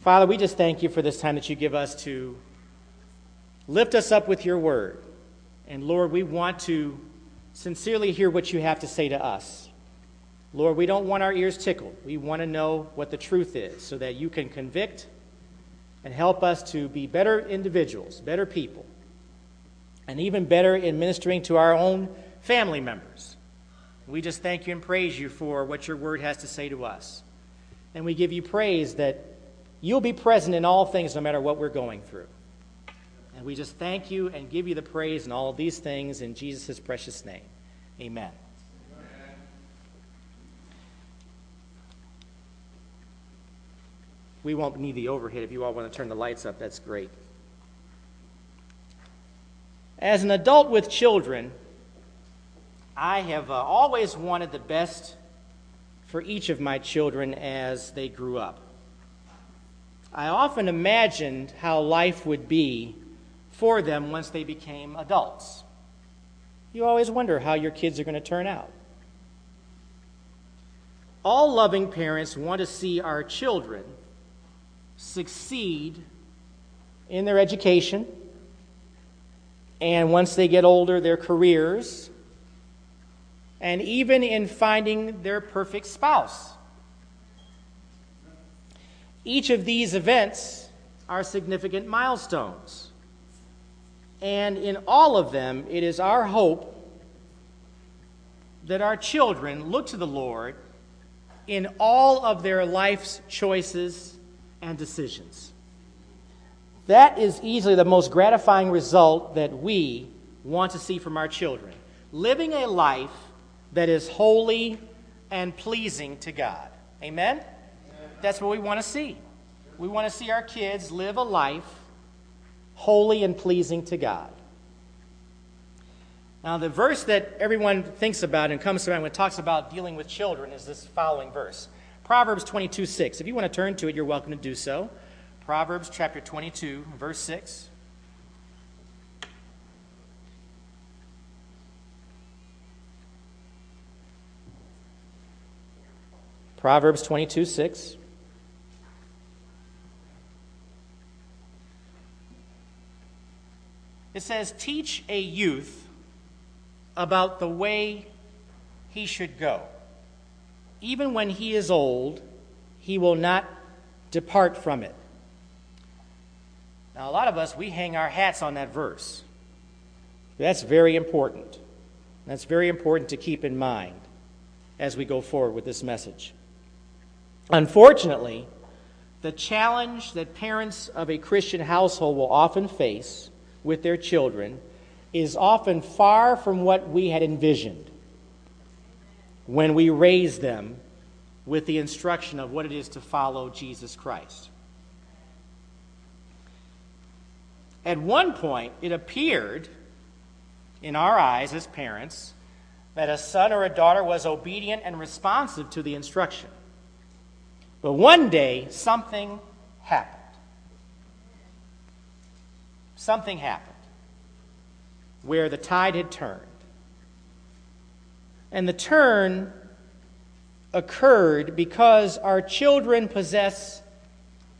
Father, we just thank you for this time that you give us to lift us up with your word. And Lord, we want to sincerely hear what you have to say to us. Lord, we don't want our ears tickled. We want to know what the truth is so that you can convict and help us to be better individuals, better people, and even better in ministering to our own family members. We just thank you and praise you for what your word has to say to us. And we give you praise that you'll be present in all things no matter what we're going through. And we just thank you and give you the praise in all of these things in Jesus' precious name. Amen. We won't need the overhead. If you all want to turn the lights up, that's great. As an adult with children, I have uh, always wanted the best for each of my children as they grew up. I often imagined how life would be for them once they became adults. You always wonder how your kids are going to turn out. All loving parents want to see our children succeed in their education, and once they get older, their careers, and even in finding their perfect spouse. Each of these events are significant milestones. And in all of them, it is our hope that our children look to the Lord in all of their life's choices and decisions. That is easily the most gratifying result that we want to see from our children. Living a life that is holy and pleasing to God. Amen? That's what we want to see. We want to see our kids live a life holy and pleasing to God. Now, the verse that everyone thinks about and comes to mind when it talks about dealing with children is this following verse Proverbs 22 6. If you want to turn to it, you're welcome to do so. Proverbs chapter 22, verse 6. Proverbs 22 6. It says, Teach a youth about the way he should go even when he is old, he will not depart from it. Now, a lot of us, we hang our hats on that verse. That's very important. That's very important to keep in mind as we go forward with this message. Unfortunately, the challenge that parents of a Christian household will often face with their children is often far from what we had envisioned when we raise them with the instruction of what it is to follow Jesus Christ. At one point, it appeared in our eyes as parents that a son or a daughter was obedient and responsive to the instruction. But one day, something happened. Something happened where the tide had turned. And the turn occurred because our children possess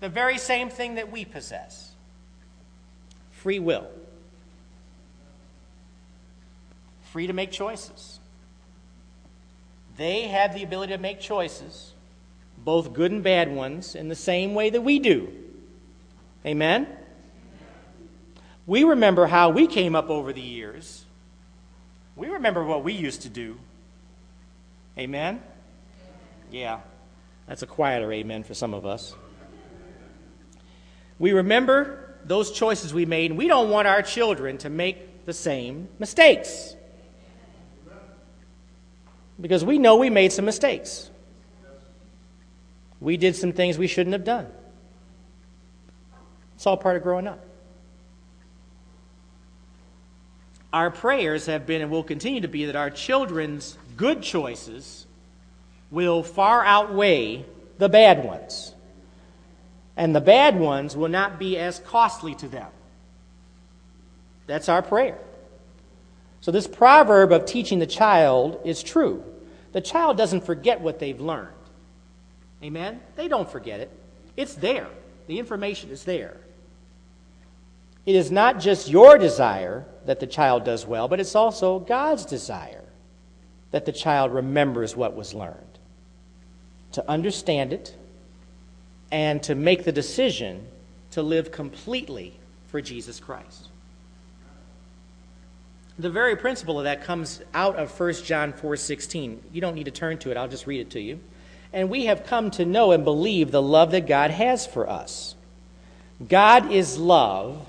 the very same thing that we possess free will. Free to make choices. They have the ability to make choices, both good and bad ones, in the same way that we do. Amen? We remember how we came up over the years. We remember what we used to do. Amen? Yeah, that's a quieter amen for some of us. We remember those choices we made, and we don't want our children to make the same mistakes. Because we know we made some mistakes. We did some things we shouldn't have done. It's all part of growing up. Our prayers have been and will continue to be that our children's good choices will far outweigh the bad ones. And the bad ones will not be as costly to them. That's our prayer. So, this proverb of teaching the child is true. The child doesn't forget what they've learned. Amen? They don't forget it, it's there. The information is there. It is not just your desire that the child does well, but it's also God's desire that the child remembers what was learned, to understand it, and to make the decision to live completely for Jesus Christ. The very principle of that comes out of 1 John 4:16. You don't need to turn to it, I'll just read it to you. And we have come to know and believe the love that God has for us. God is love,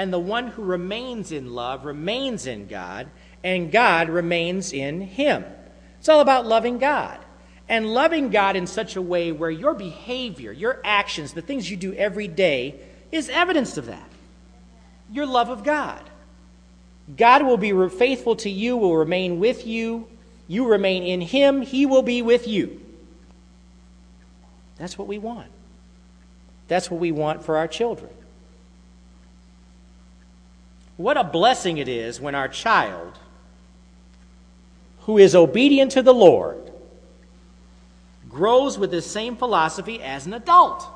and the one who remains in love remains in God, and God remains in him. It's all about loving God. And loving God in such a way where your behavior, your actions, the things you do every day, is evidence of that. Your love of God. God will be faithful to you, will remain with you. You remain in Him, He will be with you. That's what we want. That's what we want for our children. What a blessing it is when our child, who is obedient to the Lord, grows with the same philosophy as an adult.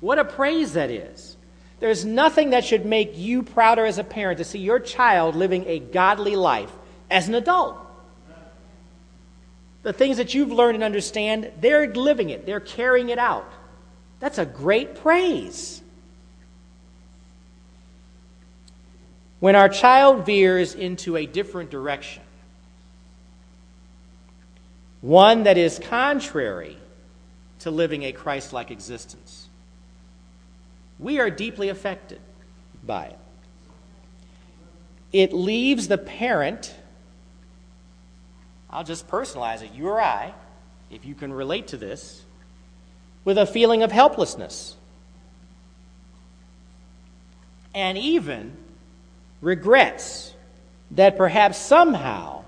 What a praise that is. There's nothing that should make you prouder as a parent to see your child living a godly life as an adult. The things that you've learned and understand, they're living it, they're carrying it out. That's a great praise. When our child veers into a different direction, one that is contrary to living a Christ like existence, we are deeply affected by it. It leaves the parent, I'll just personalize it, you or I, if you can relate to this, with a feeling of helplessness. And even regrets that perhaps somehow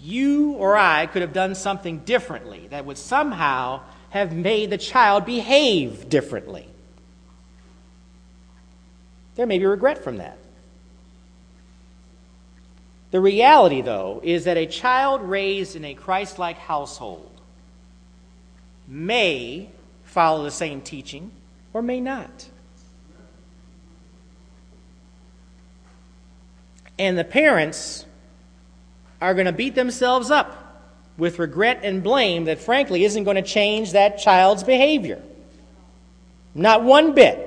you or I could have done something differently that would somehow have made the child behave differently. There may be regret from that. The reality, though, is that a child raised in a Christ like household may follow the same teaching or may not. And the parents are going to beat themselves up with regret and blame that, frankly, isn't going to change that child's behavior. Not one bit.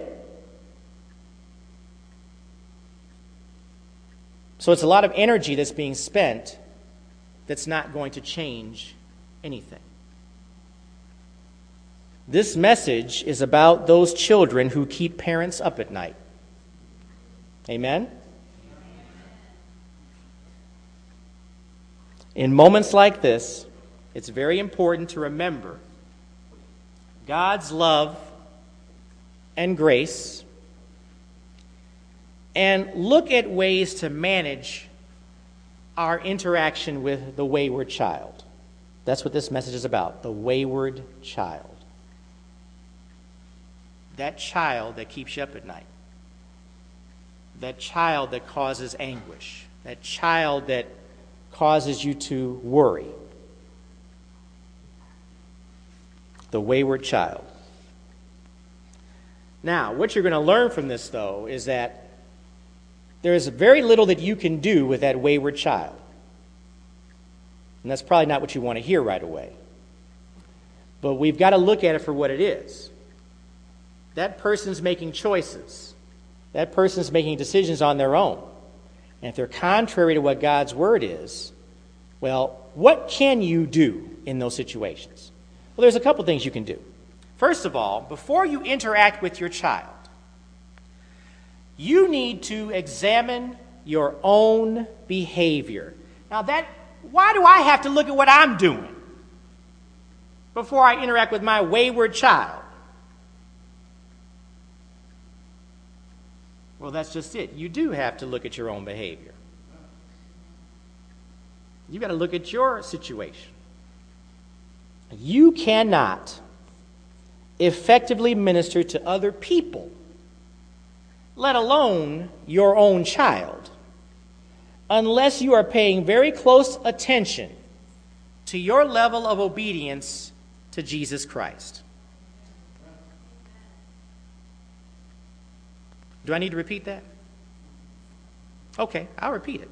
So it's a lot of energy that's being spent that's not going to change anything. This message is about those children who keep parents up at night. Amen? In moments like this, it's very important to remember God's love and grace and look at ways to manage our interaction with the wayward child. That's what this message is about the wayward child. That child that keeps you up at night. That child that causes anguish. That child that causes you to worry. The wayward child. Now, what you're going to learn from this, though, is that there is very little that you can do with that wayward child. And that's probably not what you want to hear right away. But we've got to look at it for what it is. That person's making choices, that person's making decisions on their own. And if they're contrary to what God's word is, well, what can you do in those situations? Well, there's a couple things you can do. First of all, before you interact with your child, you need to examine your own behavior. Now, that, why do I have to look at what I'm doing before I interact with my wayward child? Well, that's just it. You do have to look at your own behavior. You've got to look at your situation. You cannot effectively minister to other people, let alone your own child, unless you are paying very close attention to your level of obedience to Jesus Christ. Do I need to repeat that? Okay, I'll repeat it.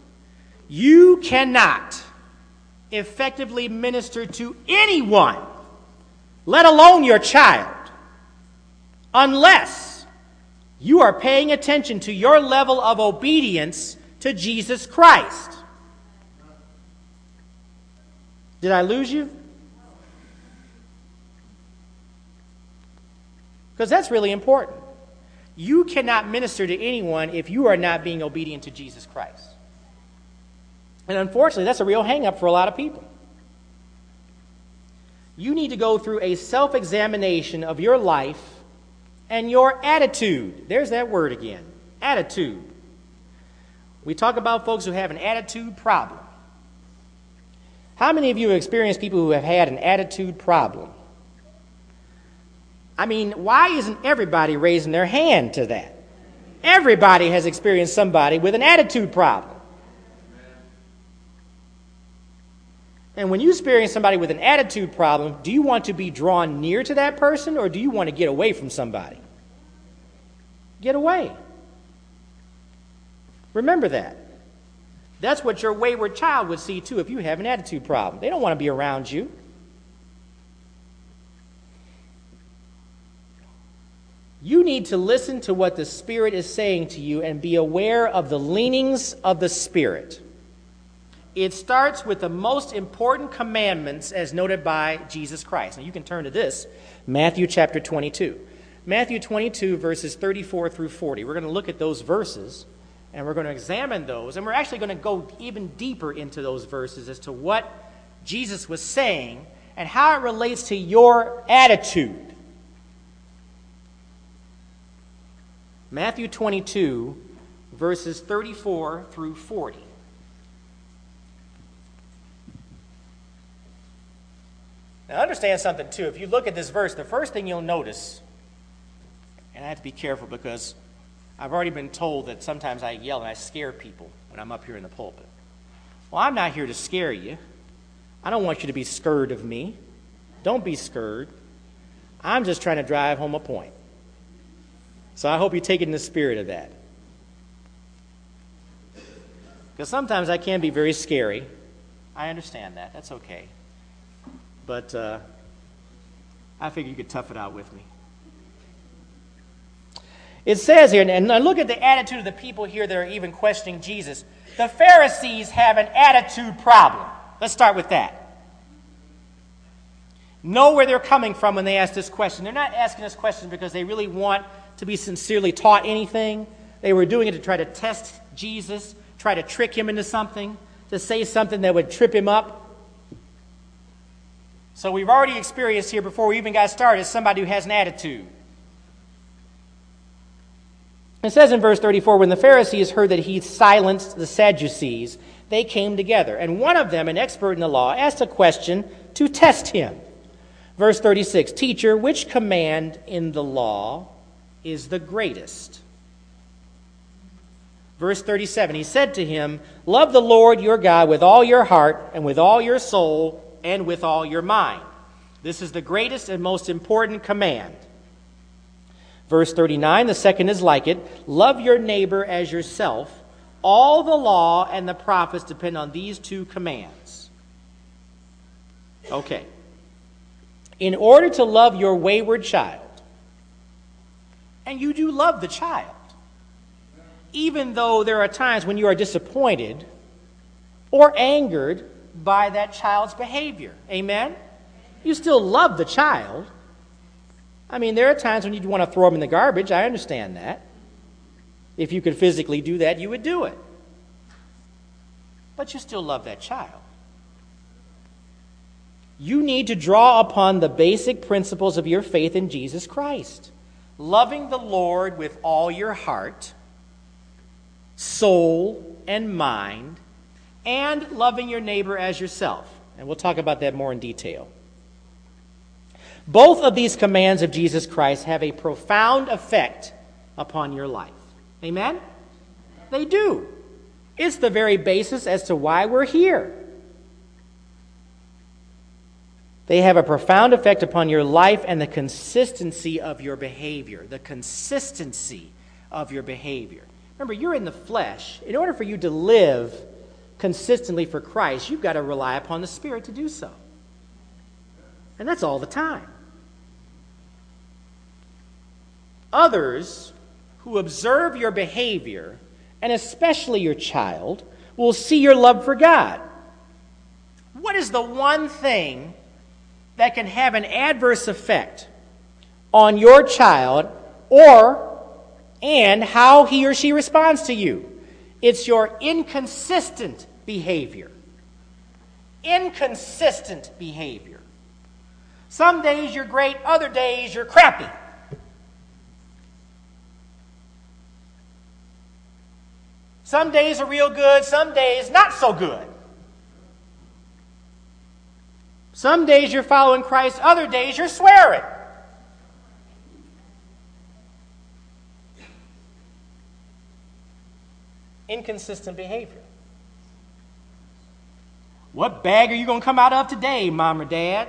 You cannot effectively minister to anyone, let alone your child, unless you are paying attention to your level of obedience to Jesus Christ. Did I lose you? Because that's really important. You cannot minister to anyone if you are not being obedient to Jesus Christ. And unfortunately, that's a real hangup for a lot of people. You need to go through a self examination of your life and your attitude. There's that word again attitude. We talk about folks who have an attitude problem. How many of you have experienced people who have had an attitude problem? I mean, why isn't everybody raising their hand to that? Everybody has experienced somebody with an attitude problem. And when you experience somebody with an attitude problem, do you want to be drawn near to that person or do you want to get away from somebody? Get away. Remember that. That's what your wayward child would see too if you have an attitude problem. They don't want to be around you. You need to listen to what the Spirit is saying to you and be aware of the leanings of the Spirit. It starts with the most important commandments as noted by Jesus Christ. Now you can turn to this Matthew chapter 22. Matthew 22, verses 34 through 40. We're going to look at those verses and we're going to examine those. And we're actually going to go even deeper into those verses as to what Jesus was saying and how it relates to your attitude. Matthew 22, verses 34 through 40. Now, understand something, too. If you look at this verse, the first thing you'll notice, and I have to be careful because I've already been told that sometimes I yell and I scare people when I'm up here in the pulpit. Well, I'm not here to scare you. I don't want you to be scared of me. Don't be scared. I'm just trying to drive home a point. So I hope you take it in the spirit of that. Because sometimes I can be very scary. I understand that. That's okay. But uh, I figure you could tough it out with me. It says here, and look at the attitude of the people here that are even questioning Jesus. The Pharisees have an attitude problem. Let's start with that. Know where they're coming from when they ask this question. They're not asking this question because they really want to be sincerely taught anything. They were doing it to try to test Jesus, try to trick him into something, to say something that would trip him up. So we've already experienced here before we even got started somebody who has an attitude. It says in verse 34 when the Pharisees heard that he silenced the Sadducees, they came together. And one of them, an expert in the law, asked a question to test him. Verse 36 Teacher, which command in the law is the greatest. Verse 37 He said to him, Love the Lord your God with all your heart, and with all your soul, and with all your mind. This is the greatest and most important command. Verse 39 The second is like it love your neighbor as yourself. All the law and the prophets depend on these two commands. Okay. In order to love your wayward child, and you do love the child. Even though there are times when you are disappointed or angered by that child's behavior. Amen? You still love the child. I mean, there are times when you'd want to throw them in the garbage. I understand that. If you could physically do that, you would do it. But you still love that child. You need to draw upon the basic principles of your faith in Jesus Christ loving the Lord with all your heart, soul, and mind, and loving your neighbor as yourself. And we'll talk about that more in detail. Both of these commands of Jesus Christ have a profound effect upon your life. Amen? They do. It's the very basis as to why we're here. They have a profound effect upon your life and the consistency of your behavior. The consistency of your behavior. Remember, you're in the flesh. In order for you to live consistently for Christ, you've got to rely upon the Spirit to do so. And that's all the time. Others who observe your behavior, and especially your child, will see your love for God. What is the one thing that can have an adverse effect on your child or and how he or she responds to you? It's your inconsistent behavior. Inconsistent behavior. Some days you're great, other days you're crappy. Some days are real good, some days not so good. Some days you're following Christ, other days you're swearing. Inconsistent behavior. What bag are you going to come out of today, mom or dad?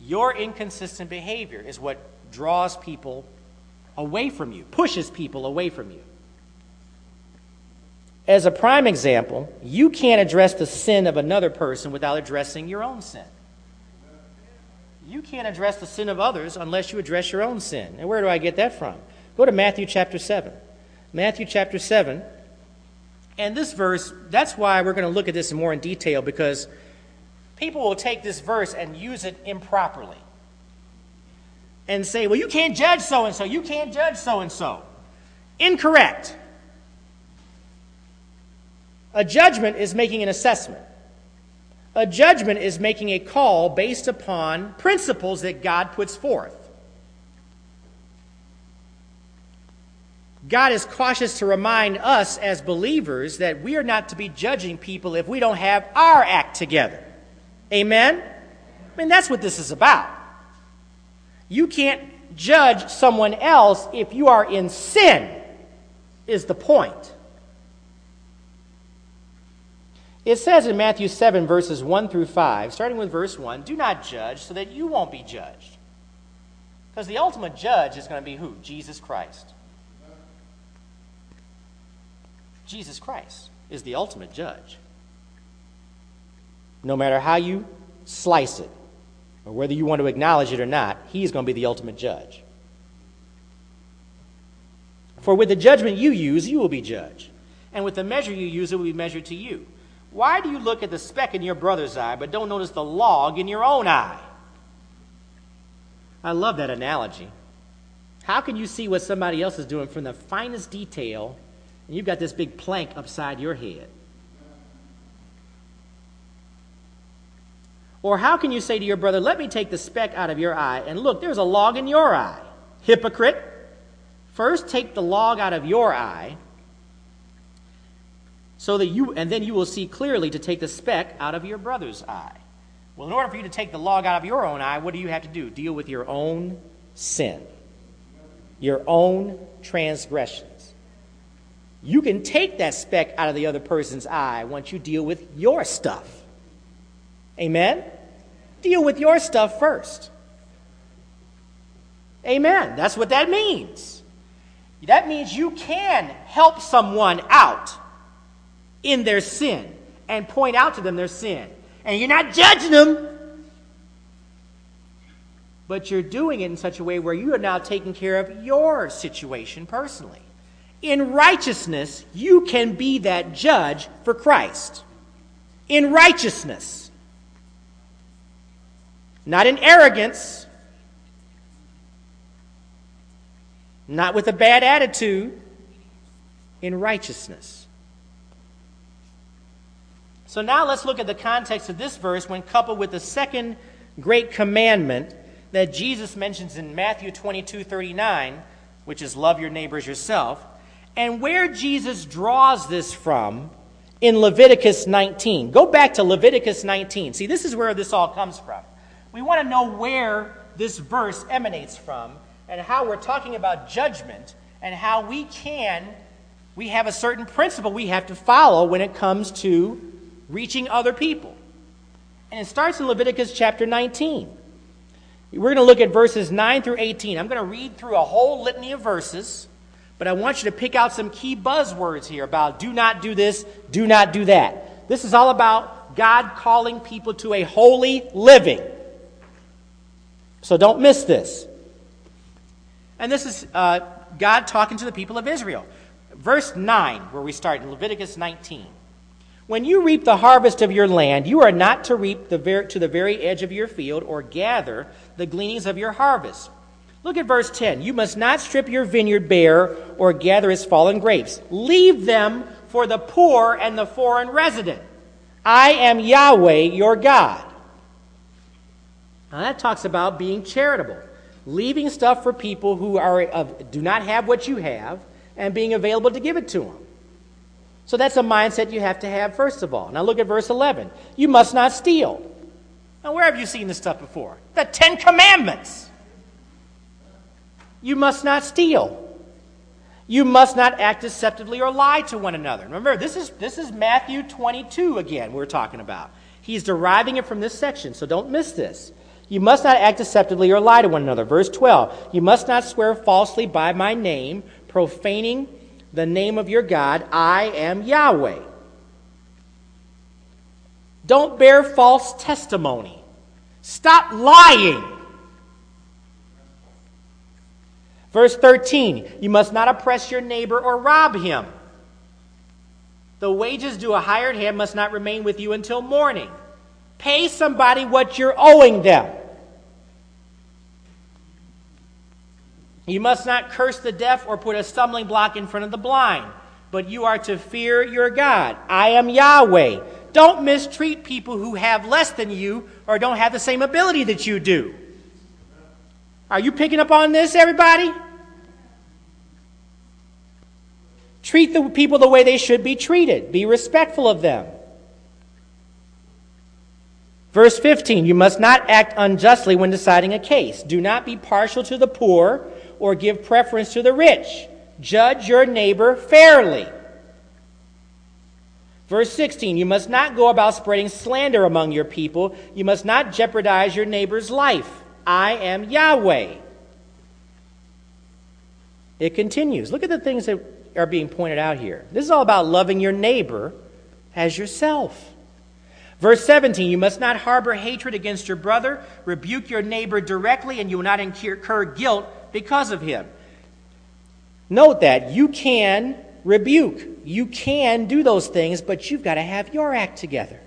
Your inconsistent behavior is what draws people away from you, pushes people away from you. As a prime example, you can't address the sin of another person without addressing your own sin. You can't address the sin of others unless you address your own sin. And where do I get that from? Go to Matthew chapter 7. Matthew chapter 7. And this verse, that's why we're going to look at this more in detail because people will take this verse and use it improperly and say, well, you can't judge so and so, you can't judge so and so. Incorrect. A judgment is making an assessment. A judgment is making a call based upon principles that God puts forth. God is cautious to remind us as believers that we are not to be judging people if we don't have our act together. Amen? I mean, that's what this is about. You can't judge someone else if you are in sin, is the point. It says in Matthew 7, verses 1 through 5, starting with verse 1, do not judge so that you won't be judged. Because the ultimate judge is going to be who? Jesus Christ. Jesus Christ is the ultimate judge. No matter how you slice it, or whether you want to acknowledge it or not, he is going to be the ultimate judge. For with the judgment you use, you will be judged. And with the measure you use, it will be measured to you. Why do you look at the speck in your brother's eye, but don't notice the log in your own eye? I love that analogy. How can you see what somebody else is doing from the finest detail, and you've got this big plank upside your head? Or how can you say to your brother, Let me take the speck out of your eye, and look, there's a log in your eye? Hypocrite. First, take the log out of your eye, so that you, and then you will see clearly to take the speck out of your brother's eye. Well, in order for you to take the log out of your own eye, what do you have to do? Deal with your own sin, your own transgressions. You can take that speck out of the other person's eye once you deal with your stuff. Amen? Deal with your stuff first. Amen. That's what that means. That means you can help someone out in their sin and point out to them their sin. And you're not judging them, but you're doing it in such a way where you are now taking care of your situation personally. In righteousness, you can be that judge for Christ. In righteousness not in arrogance, not with a bad attitude, in righteousness. So now let's look at the context of this verse when coupled with the second great commandment that Jesus mentions in Matthew 22 39, which is love your neighbors yourself, and where Jesus draws this from in Leviticus 19. Go back to Leviticus 19. See, this is where this all comes from we want to know where this verse emanates from and how we're talking about judgment and how we can, we have a certain principle we have to follow when it comes to reaching other people. And it starts in Leviticus chapter 19. We're going to look at verses 9 through 18. I'm going to read through a whole litany of verses, but I want you to pick out some key buzzwords here about do not do this, do not do that. This is all about God calling people to a holy living. So don't miss this. And this is uh, God talking to the people of Israel. Verse 9, where we start in Leviticus 19. When you reap the harvest of your land, you are not to reap the ver- to the very edge of your field or gather the gleanings of your harvest. Look at verse 10. You must not strip your vineyard bare or gather its fallen grapes. Leave them for the poor and the foreign resident. I am Yahweh your God. Now that talks about being charitable, leaving stuff for people who are do not have what you have and being available to give it to them. So that's a mindset you have to have, first of all. Now look at verse 11. You must not steal. Now, where have you seen this stuff before? The Ten Commandments. You must not steal. You must not act deceptively or lie to one another. Remember, this is, this is Matthew 22 again, we're talking about. He's deriving it from this section, so don't miss this. You must not act deceptively or lie to one another. Verse 12. You must not swear falsely by my name, profaning the name of your God. I am Yahweh. Don't bear false testimony. Stop lying. Verse 13 You must not oppress your neighbor or rob him. The wages due a hired hand must not remain with you until morning. Pay somebody what you're owing them. You must not curse the deaf or put a stumbling block in front of the blind, but you are to fear your God. I am Yahweh. Don't mistreat people who have less than you or don't have the same ability that you do. Are you picking up on this, everybody? Treat the people the way they should be treated. Be respectful of them. Verse 15 You must not act unjustly when deciding a case. Do not be partial to the poor or give preference to the rich. Judge your neighbor fairly. Verse 16 You must not go about spreading slander among your people. You must not jeopardize your neighbor's life. I am Yahweh. It continues. Look at the things that are being pointed out here. This is all about loving your neighbor as yourself. Verse 17, you must not harbor hatred against your brother. Rebuke your neighbor directly, and you will not incur guilt because of him. Note that you can rebuke, you can do those things, but you've got to have your act together.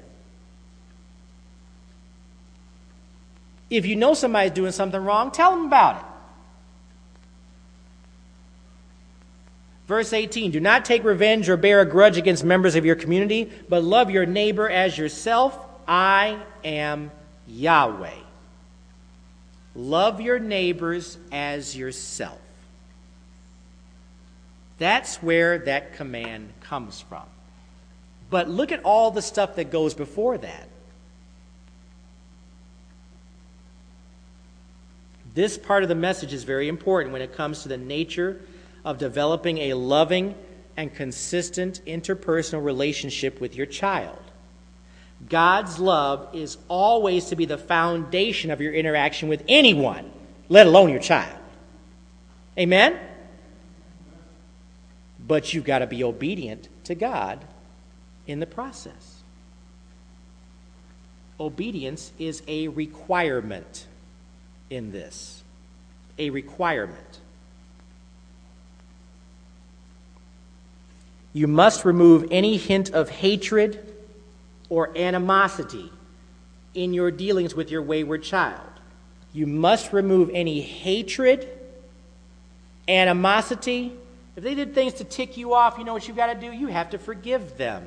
If you know somebody's doing something wrong, tell them about it. Verse 18 Do not take revenge or bear a grudge against members of your community, but love your neighbor as yourself. I am Yahweh. Love your neighbors as yourself. That's where that command comes from. But look at all the stuff that goes before that. This part of the message is very important when it comes to the nature of developing a loving and consistent interpersonal relationship with your child. God's love is always to be the foundation of your interaction with anyone, let alone your child. Amen? But you've got to be obedient to God in the process. Obedience is a requirement in this. A requirement. You must remove any hint of hatred or animosity in your dealings with your wayward child. You must remove any hatred, animosity. If they did things to tick you off, you know what you've got to do? You have to forgive them.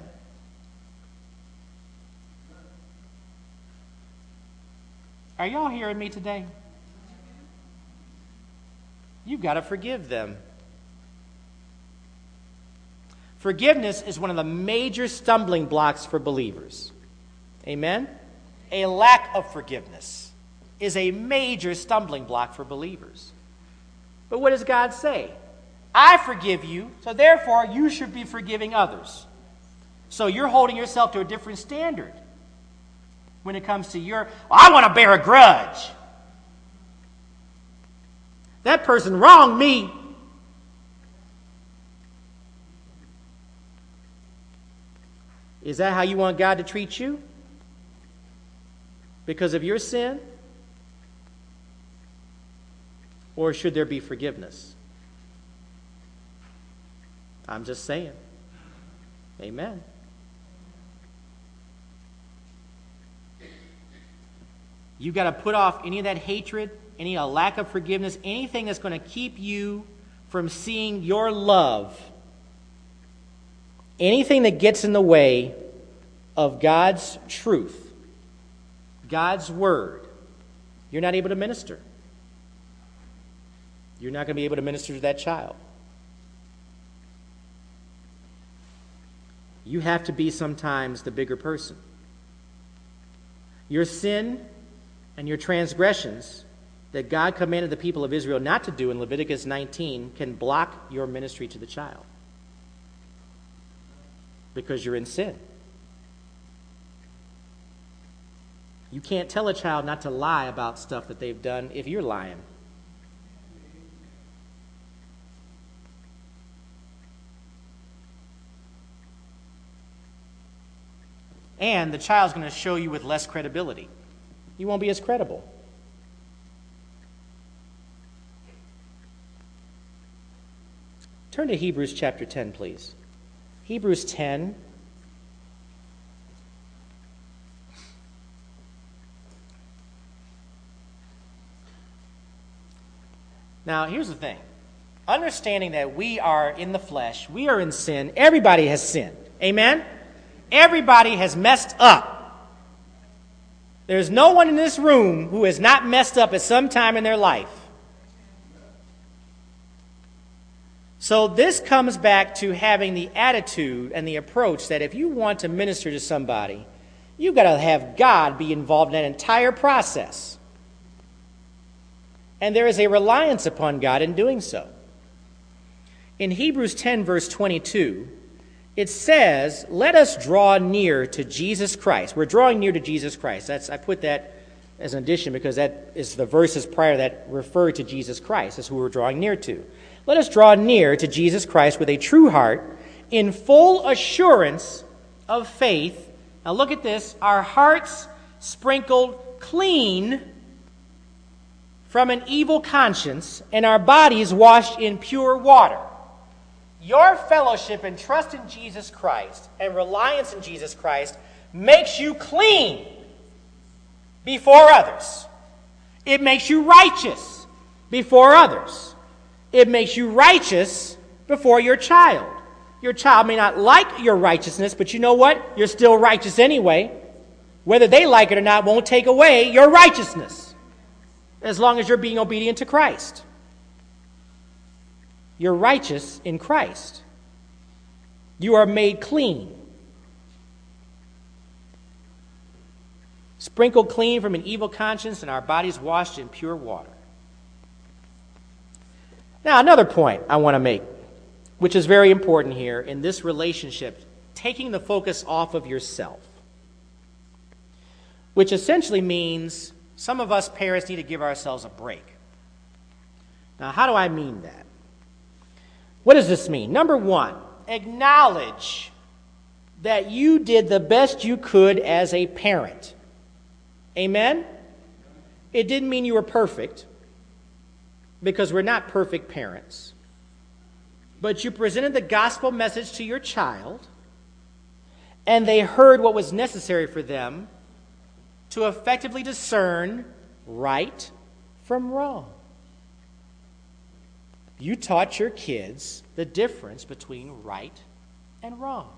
Are y'all hearing me today? You've got to forgive them. Forgiveness is one of the major stumbling blocks for believers. Amen? A lack of forgiveness is a major stumbling block for believers. But what does God say? I forgive you, so therefore you should be forgiving others. So you're holding yourself to a different standard when it comes to your, I want to bear a grudge. That person wronged me. Is that how you want God to treat you? Because of your sin? Or should there be forgiveness? I'm just saying. Amen. You've got to put off any of that hatred, any lack of forgiveness, anything that's going to keep you from seeing your love. Anything that gets in the way of God's truth, God's word, you're not able to minister. You're not going to be able to minister to that child. You have to be sometimes the bigger person. Your sin and your transgressions that God commanded the people of Israel not to do in Leviticus 19 can block your ministry to the child because you're in sin. You can't tell a child not to lie about stuff that they've done if you're lying. And the child's going to show you with less credibility. You won't be as credible. Turn to Hebrews chapter 10, please. Hebrews 10. Now, here's the thing understanding that we are in the flesh, we are in sin, everybody has sinned. Amen? Everybody has messed up. There's no one in this room who has not messed up at some time in their life. So, this comes back to having the attitude and the approach that if you want to minister to somebody, you've got to have God be involved in that entire process. And there is a reliance upon God in doing so. In Hebrews 10, verse 22, it says, Let us draw near to Jesus Christ. We're drawing near to Jesus Christ. That's, I put that as an addition because that is the verses prior that refer to Jesus Christ. That's who we're drawing near to. Let us draw near to Jesus Christ with a true heart, in full assurance of faith. Now look at this our hearts sprinkled clean from an evil conscience, and our bodies washed in pure water. Your fellowship and trust in Jesus Christ and reliance in Jesus Christ makes you clean before others. It makes you righteous before others. It makes you righteous before your child. Your child may not like your righteousness, but you know what? You're still righteous anyway. Whether they like it or not won't take away your righteousness as long as you're being obedient to Christ. You're righteous in Christ. You are made clean. Sprinkled clean from an evil conscience, and our bodies washed in pure water. Now, another point I want to make, which is very important here in this relationship, taking the focus off of yourself, which essentially means some of us parents need to give ourselves a break. Now, how do I mean that? What does this mean? Number one, acknowledge that you did the best you could as a parent. Amen? It didn't mean you were perfect, because we're not perfect parents. But you presented the gospel message to your child, and they heard what was necessary for them to effectively discern right from wrong. You taught your kids the difference between right and wrong.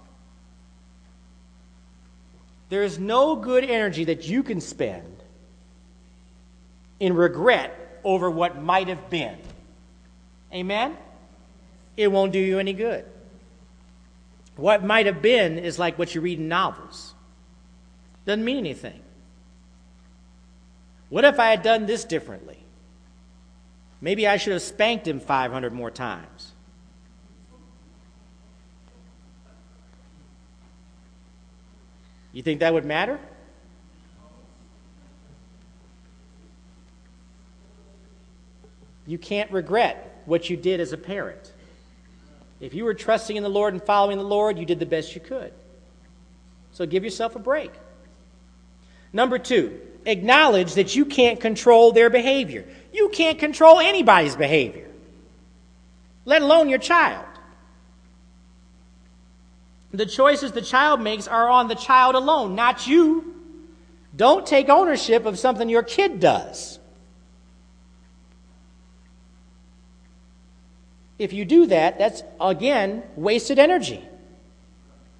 There is no good energy that you can spend in regret over what might have been. Amen? It won't do you any good. What might have been is like what you read in novels. Doesn't mean anything. What if I had done this differently? Maybe I should have spanked him 500 more times. You think that would matter? You can't regret what you did as a parent. If you were trusting in the Lord and following the Lord, you did the best you could. So give yourself a break. Number two, acknowledge that you can't control their behavior. You can't control anybody's behavior, let alone your child. The choices the child makes are on the child alone, not you. Don't take ownership of something your kid does. If you do that, that's again wasted energy.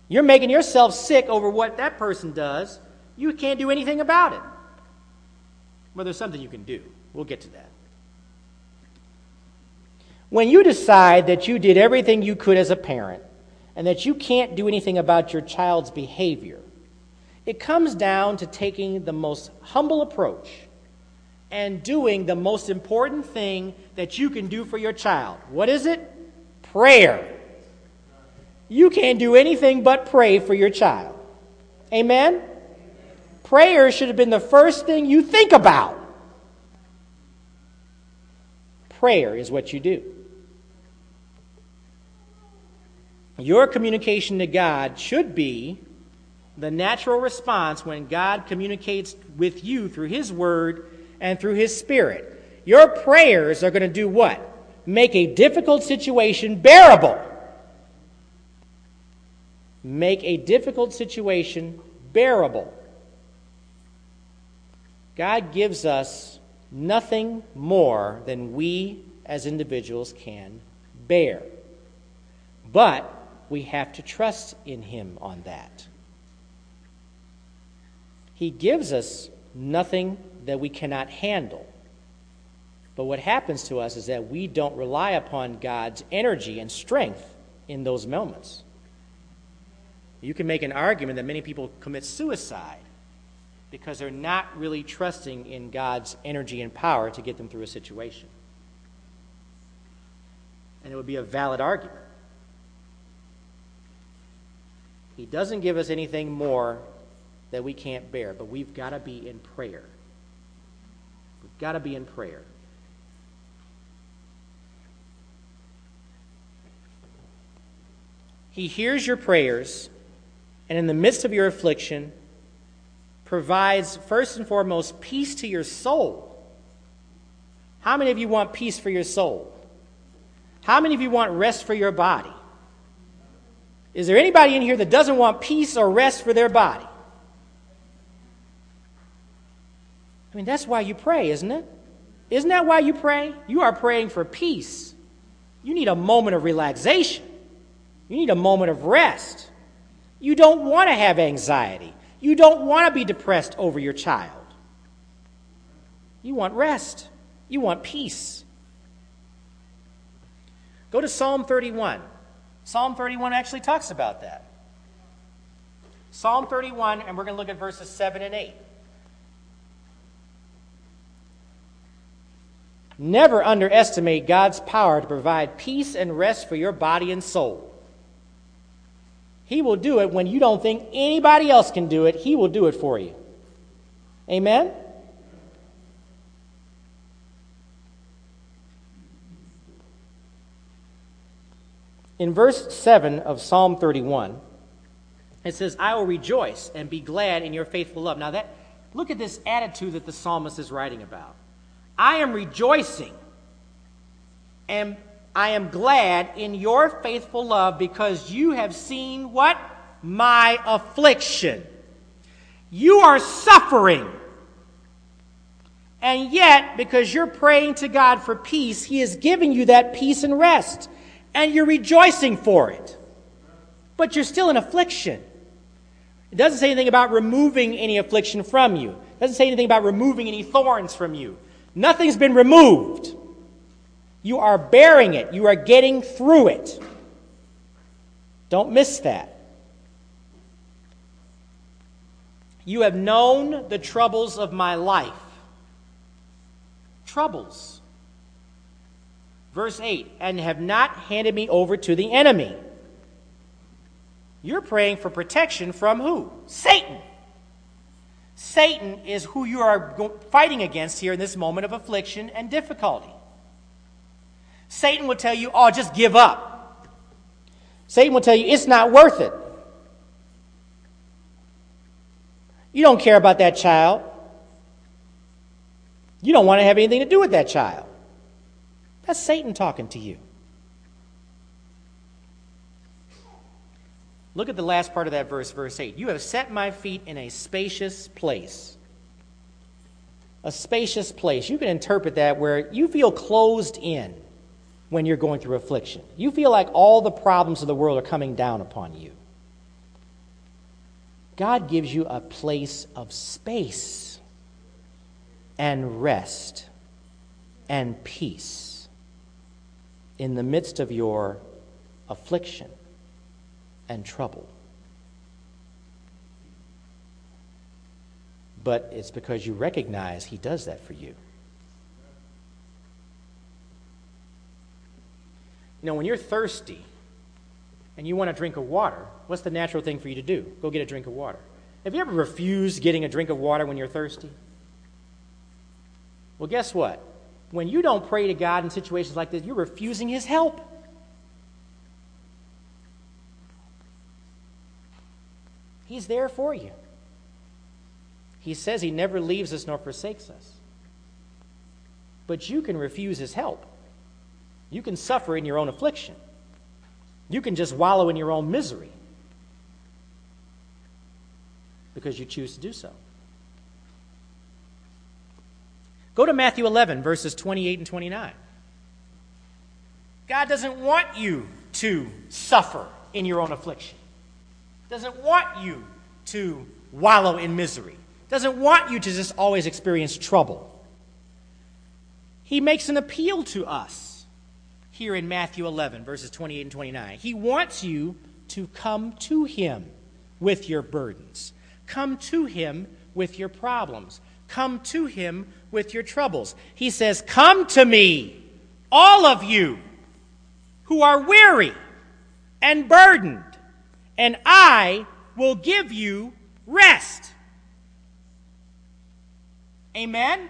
You're making yourself sick over what that person does. You can't do anything about it. Well, there's something you can do. We'll get to that. When you decide that you did everything you could as a parent and that you can't do anything about your child's behavior, it comes down to taking the most humble approach and doing the most important thing that you can do for your child. What is it? Prayer. You can't do anything but pray for your child. Amen? Prayer should have been the first thing you think about. Prayer is what you do. Your communication to God should be the natural response when God communicates with you through His Word and through His Spirit. Your prayers are going to do what? Make a difficult situation bearable. Make a difficult situation bearable. God gives us nothing more than we as individuals can bear. But we have to trust in Him on that. He gives us nothing that we cannot handle. But what happens to us is that we don't rely upon God's energy and strength in those moments. You can make an argument that many people commit suicide because they're not really trusting in God's energy and power to get them through a situation. And it would be a valid argument. He doesn't give us anything more that we can't bear, but we've got to be in prayer. Got to be in prayer. He hears your prayers, and in the midst of your affliction, provides first and foremost peace to your soul. How many of you want peace for your soul? How many of you want rest for your body? Is there anybody in here that doesn't want peace or rest for their body? I mean, that's why you pray, isn't it? Isn't that why you pray? You are praying for peace. You need a moment of relaxation. You need a moment of rest. You don't want to have anxiety. You don't want to be depressed over your child. You want rest. You want peace. Go to Psalm 31. Psalm 31 actually talks about that. Psalm 31, and we're going to look at verses 7 and 8. Never underestimate God's power to provide peace and rest for your body and soul. He will do it when you don't think anybody else can do it. He will do it for you. Amen? In verse 7 of Psalm 31, it says, I will rejoice and be glad in your faithful love. Now, that, look at this attitude that the psalmist is writing about. I am rejoicing and I am glad in your faithful love because you have seen what? My affliction. You are suffering. And yet, because you're praying to God for peace, He is giving you that peace and rest. And you're rejoicing for it. But you're still in affliction. It doesn't say anything about removing any affliction from you. It doesn't say anything about removing any thorns from you. Nothing's been removed. You are bearing it, you are getting through it. Don't miss that. You have known the troubles of my life. Troubles. Verse 8, and have not handed me over to the enemy. You're praying for protection from who? Satan. Satan is who you are fighting against here in this moment of affliction and difficulty. Satan will tell you, oh, just give up. Satan will tell you, it's not worth it. You don't care about that child. You don't want to have anything to do with that child. That's Satan talking to you. Look at the last part of that verse, verse 8. You have set my feet in a spacious place. A spacious place. You can interpret that where you feel closed in when you're going through affliction. You feel like all the problems of the world are coming down upon you. God gives you a place of space and rest and peace in the midst of your affliction and trouble. But it's because you recognize He does that for you. Know, when you're thirsty and you want a drink of water, what's the natural thing for you to do? Go get a drink of water. Have you ever refused getting a drink of water when you're thirsty? Well, guess what? When you don't pray to God in situations like this, you're refusing His help. He's there for you. He says He never leaves us nor forsakes us. But you can refuse His help. You can suffer in your own affliction. You can just wallow in your own misery because you choose to do so. Go to Matthew 11, verses 28 and 29. God doesn't want you to suffer in your own affliction, doesn't want you to wallow in misery, doesn't want you to just always experience trouble. He makes an appeal to us here in Matthew 11, verses 28 and 29. He wants you to come to Him with your burdens, come to Him with your problems, come to Him with your troubles. He says, Come to me, all of you who are weary and burdened, and I will give you rest. Amen?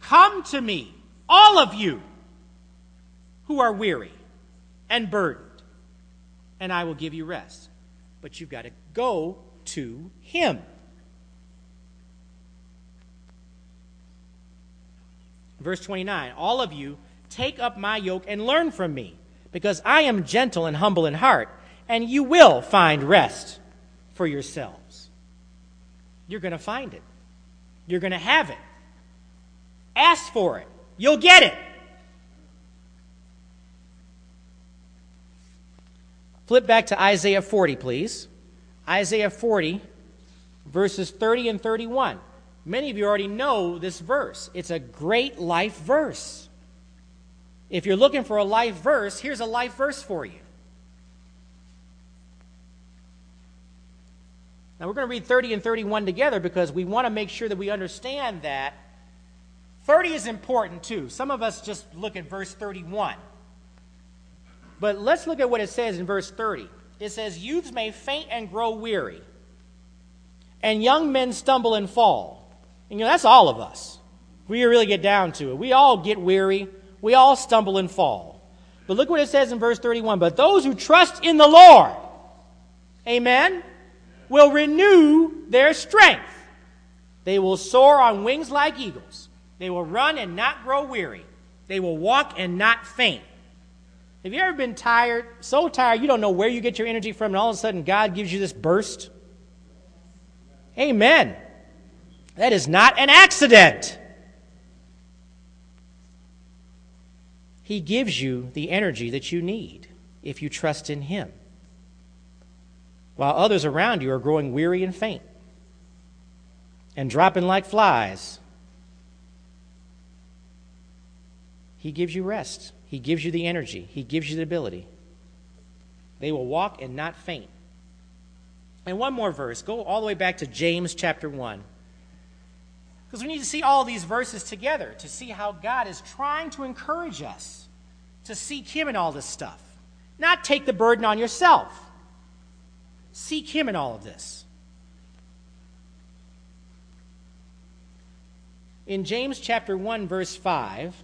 Come to me, all of you who are weary and burdened, and I will give you rest. But you've got to go to Him. Verse 29 All of you, take up my yoke and learn from me, because I am gentle and humble in heart, and you will find rest for yourselves. You're going to find it, you're going to have it. Ask for it, you'll get it. Flip back to Isaiah 40, please. Isaiah 40, verses 30 and 31. Many of you already know this verse. It's a great life verse. If you're looking for a life verse, here's a life verse for you. Now, we're going to read 30 and 31 together because we want to make sure that we understand that 30 is important too. Some of us just look at verse 31. But let's look at what it says in verse 30. It says, Youths may faint and grow weary, and young men stumble and fall. And you know, that's all of us. We really get down to it. We all get weary. We all stumble and fall. But look what it says in verse 31. But those who trust in the Lord, amen, will renew their strength. They will soar on wings like eagles. They will run and not grow weary. They will walk and not faint. Have you ever been tired, so tired you don't know where you get your energy from, and all of a sudden God gives you this burst? Amen. That is not an accident. He gives you the energy that you need if you trust in Him, while others around you are growing weary and faint and dropping like flies. He gives you rest. He gives you the energy. He gives you the ability. They will walk and not faint. And one more verse. Go all the way back to James chapter 1. Because we need to see all these verses together to see how God is trying to encourage us to seek Him in all this stuff. Not take the burden on yourself. Seek Him in all of this. In James chapter 1, verse 5,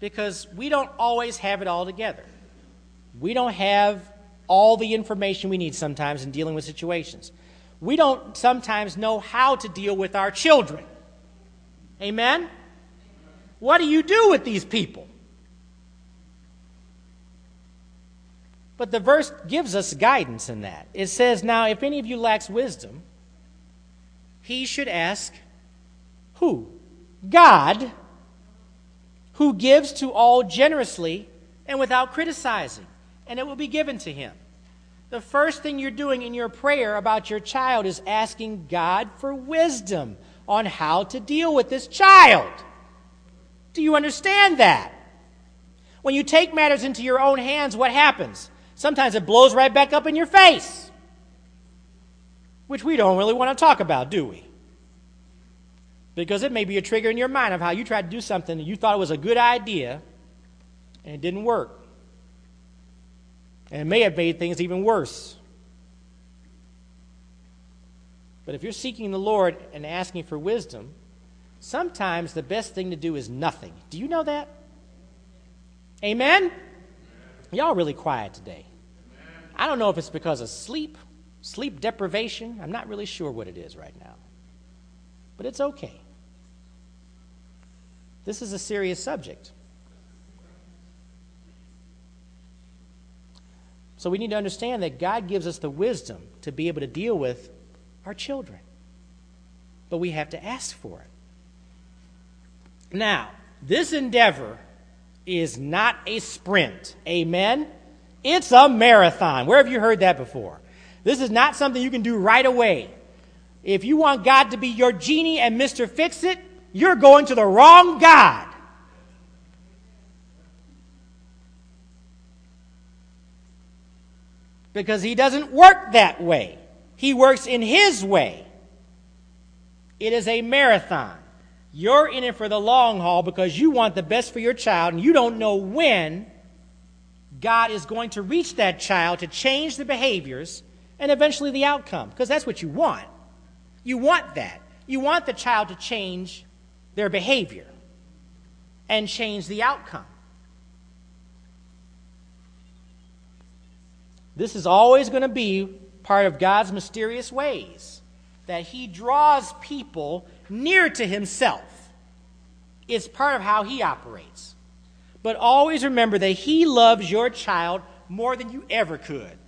because we don't always have it all together. We don't have all the information we need sometimes in dealing with situations. We don't sometimes know how to deal with our children. Amen? What do you do with these people? But the verse gives us guidance in that. It says, Now, if any of you lacks wisdom, he should ask who? God, who gives to all generously and without criticizing, and it will be given to him. The first thing you're doing in your prayer about your child is asking God for wisdom on how to deal with this child. Do you understand that? When you take matters into your own hands, what happens? Sometimes it blows right back up in your face, which we don't really want to talk about, do we? Because it may be a trigger in your mind of how you tried to do something that you thought was a good idea and it didn't work. And it may have made things even worse. But if you're seeking the Lord and asking for wisdom, sometimes the best thing to do is nothing. Do you know that? Amen? Y'all really quiet today. I don't know if it's because of sleep, sleep deprivation. I'm not really sure what it is right now. But it's okay. This is a serious subject. So we need to understand that God gives us the wisdom to be able to deal with our children. But we have to ask for it. Now, this endeavor is not a sprint. Amen? It's a marathon. Where have you heard that before? This is not something you can do right away. If you want God to be your genie and Mr. Fix It, you're going to the wrong God. Because He doesn't work that way, He works in His way. It is a marathon. You're in it for the long haul because you want the best for your child and you don't know when God is going to reach that child to change the behaviors and eventually the outcome because that's what you want. You want that. You want the child to change their behavior and change the outcome. This is always going to be part of God's mysterious ways that He draws people near to himself. It's part of how he operates. But always remember that he loves your child more than you ever could.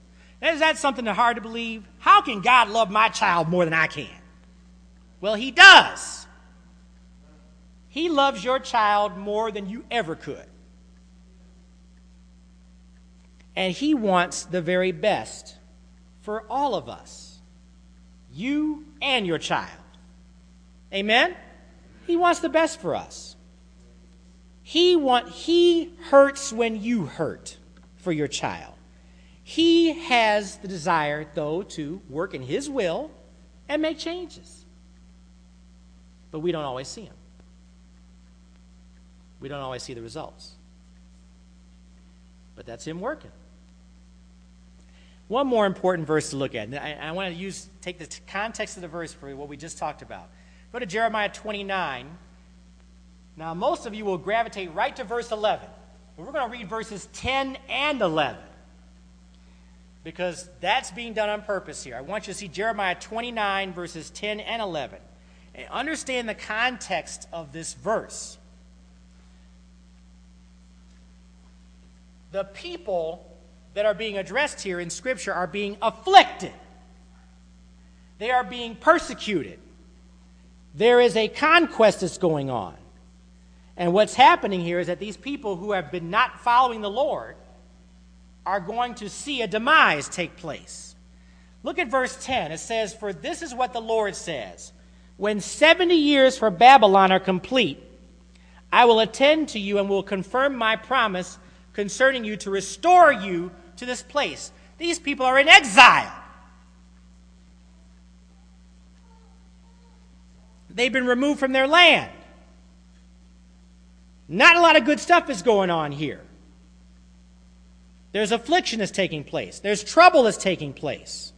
Is that something hard to believe? How can God love my child more than I can? Well, he does. He loves your child more than you ever could. And he wants the very best for all of us, you and your child. Amen? He wants the best for us. He want he hurts when you hurt for your child. He has the desire though to work in his will and make changes. But we don't always see him. We don't always see the results. But that's him working. One more important verse to look at. I, I want to use take the context of the verse for what we just talked about. Go to Jeremiah 29. Now, most of you will gravitate right to verse 11. But we're going to read verses 10 and 11 because that's being done on purpose here. I want you to see Jeremiah 29, verses 10 and 11, and understand the context of this verse. The people that are being addressed here in Scripture are being afflicted, they are being persecuted. There is a conquest that's going on. And what's happening here is that these people who have been not following the Lord are going to see a demise take place. Look at verse 10. It says, For this is what the Lord says When 70 years for Babylon are complete, I will attend to you and will confirm my promise concerning you to restore you to this place. These people are in exile. They've been removed from their land. Not a lot of good stuff is going on here. There's affliction that's taking place. There's trouble that's taking place.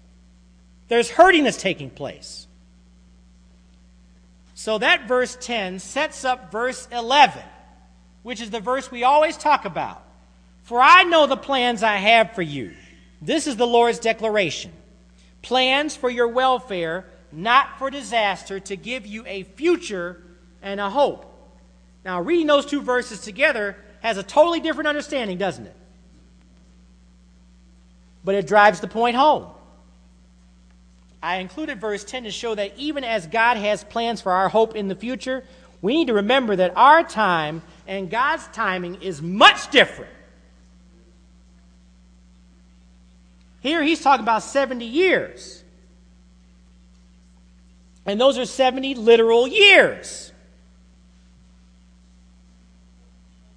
There's hurting that's taking place. So that verse 10 sets up verse 11 which is the verse we always talk about. For I know the plans I have for you. This is the Lord's declaration plans for your welfare, not for disaster, to give you a future and a hope. Now, reading those two verses together has a totally different understanding, doesn't it? But it drives the point home. I included verse 10 to show that even as God has plans for our hope in the future, we need to remember that our time and God's timing is much different. Here he's talking about 70 years. And those are 70 literal years.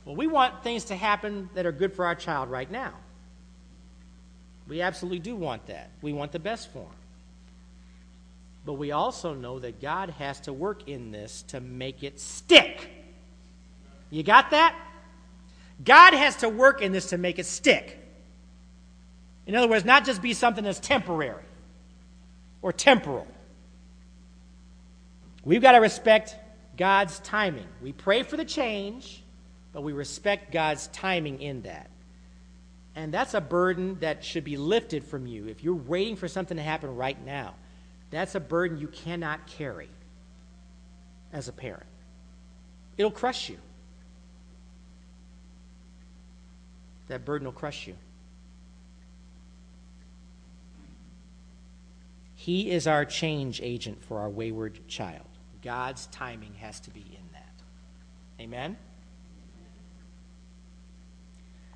Well, we want things to happen that are good for our child right now. We absolutely do want that. We want the best for him. But we also know that God has to work in this to make it stick. You got that? God has to work in this to make it stick. In other words, not just be something that's temporary or temporal. We've got to respect God's timing. We pray for the change, but we respect God's timing in that. And that's a burden that should be lifted from you. If you're waiting for something to happen right now, that's a burden you cannot carry as a parent. It'll crush you. That burden will crush you. He is our change agent for our wayward child. God's timing has to be in that. Amen?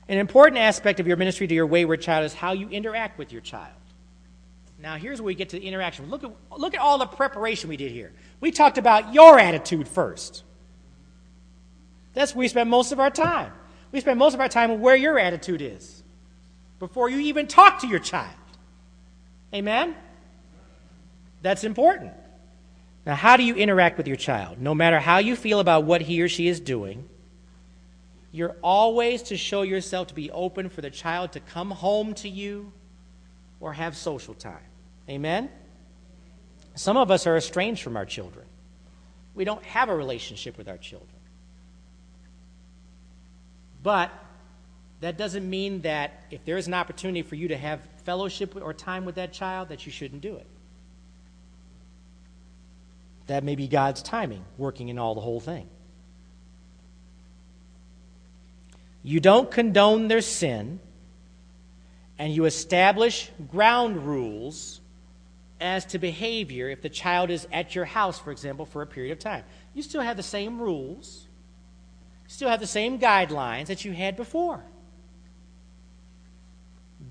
An important aspect of your ministry to your wayward child is how you interact with your child. Now, here's where we get to the interaction. Look at, look at all the preparation we did here. We talked about your attitude first. That's where we spend most of our time. We spend most of our time where your attitude is before you even talk to your child. Amen? That's important. Now, how do you interact with your child? No matter how you feel about what he or she is doing, you're always to show yourself to be open for the child to come home to you or have social time. Amen? Some of us are estranged from our children. We don't have a relationship with our children. But that doesn't mean that if there is an opportunity for you to have fellowship or time with that child, that you shouldn't do it. That may be God's timing working in all the whole thing. You don't condone their sin, and you establish ground rules as to behavior if the child is at your house, for example, for a period of time. You still have the same rules, you still have the same guidelines that you had before.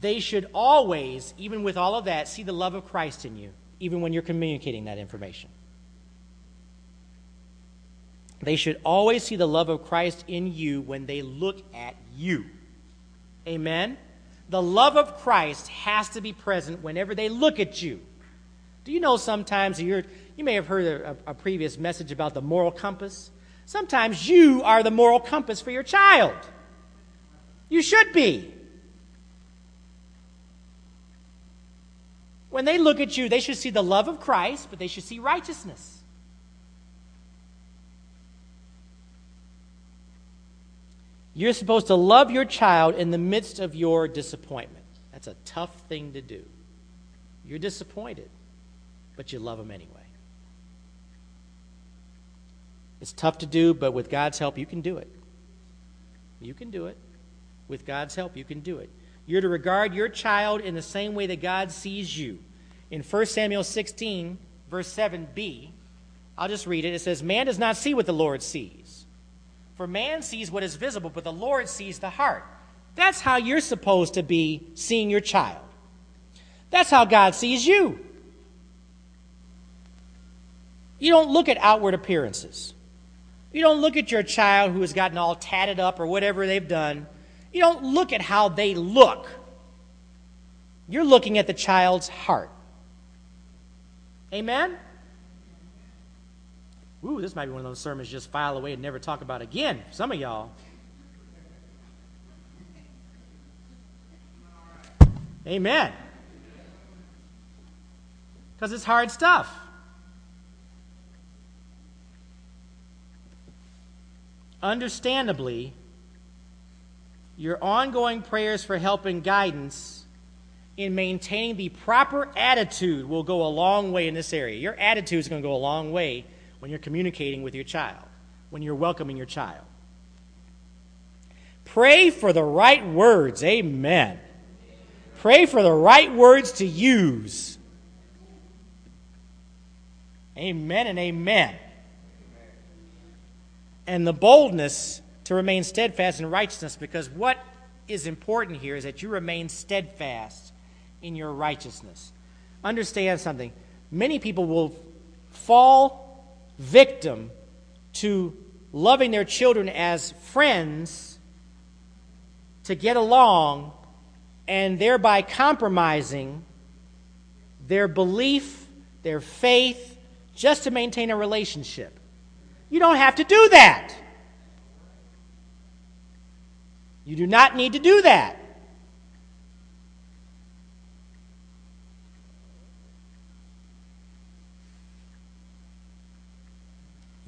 They should always, even with all of that, see the love of Christ in you, even when you're communicating that information. They should always see the love of Christ in you when they look at you. Amen? The love of Christ has to be present whenever they look at you. Do you know sometimes you're, you may have heard a, a previous message about the moral compass? Sometimes you are the moral compass for your child. You should be. When they look at you, they should see the love of Christ, but they should see righteousness. You're supposed to love your child in the midst of your disappointment. That's a tough thing to do. You're disappointed, but you love them anyway. It's tough to do, but with God's help, you can do it. You can do it. With God's help, you can do it. You're to regard your child in the same way that God sees you. In 1 Samuel 16, verse 7b, I'll just read it. It says, Man does not see what the Lord sees. For man sees what is visible, but the Lord sees the heart. That's how you're supposed to be seeing your child. That's how God sees you. You don't look at outward appearances. You don't look at your child who has gotten all tatted up or whatever they've done. You don't look at how they look. You're looking at the child's heart. Amen? Ooh, this might be one of those sermons just file away and never talk about again. Some of y'all. Amen. Because it's hard stuff. understandably, your ongoing prayers for help and guidance in maintaining the proper attitude will go a long way in this area. Your attitude is going to go a long way when you're communicating with your child, when you're welcoming your child. Pray for the right words. Amen. Pray for the right words to use. Amen and amen. And the boldness to remain steadfast in righteousness, because what is important here is that you remain steadfast in your righteousness. Understand something. Many people will fall victim to loving their children as friends to get along and thereby compromising their belief, their faith, just to maintain a relationship. You don't have to do that. You do not need to do that.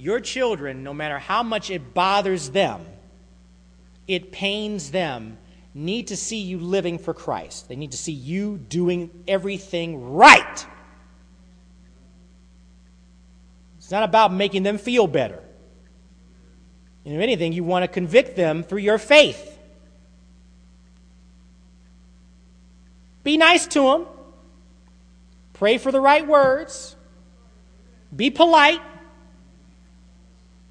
Your children, no matter how much it bothers them, it pains them, need to see you living for Christ. They need to see you doing everything right. It's not about making them feel better. And if anything, you want to convict them through your faith. Be nice to them. Pray for the right words. Be polite.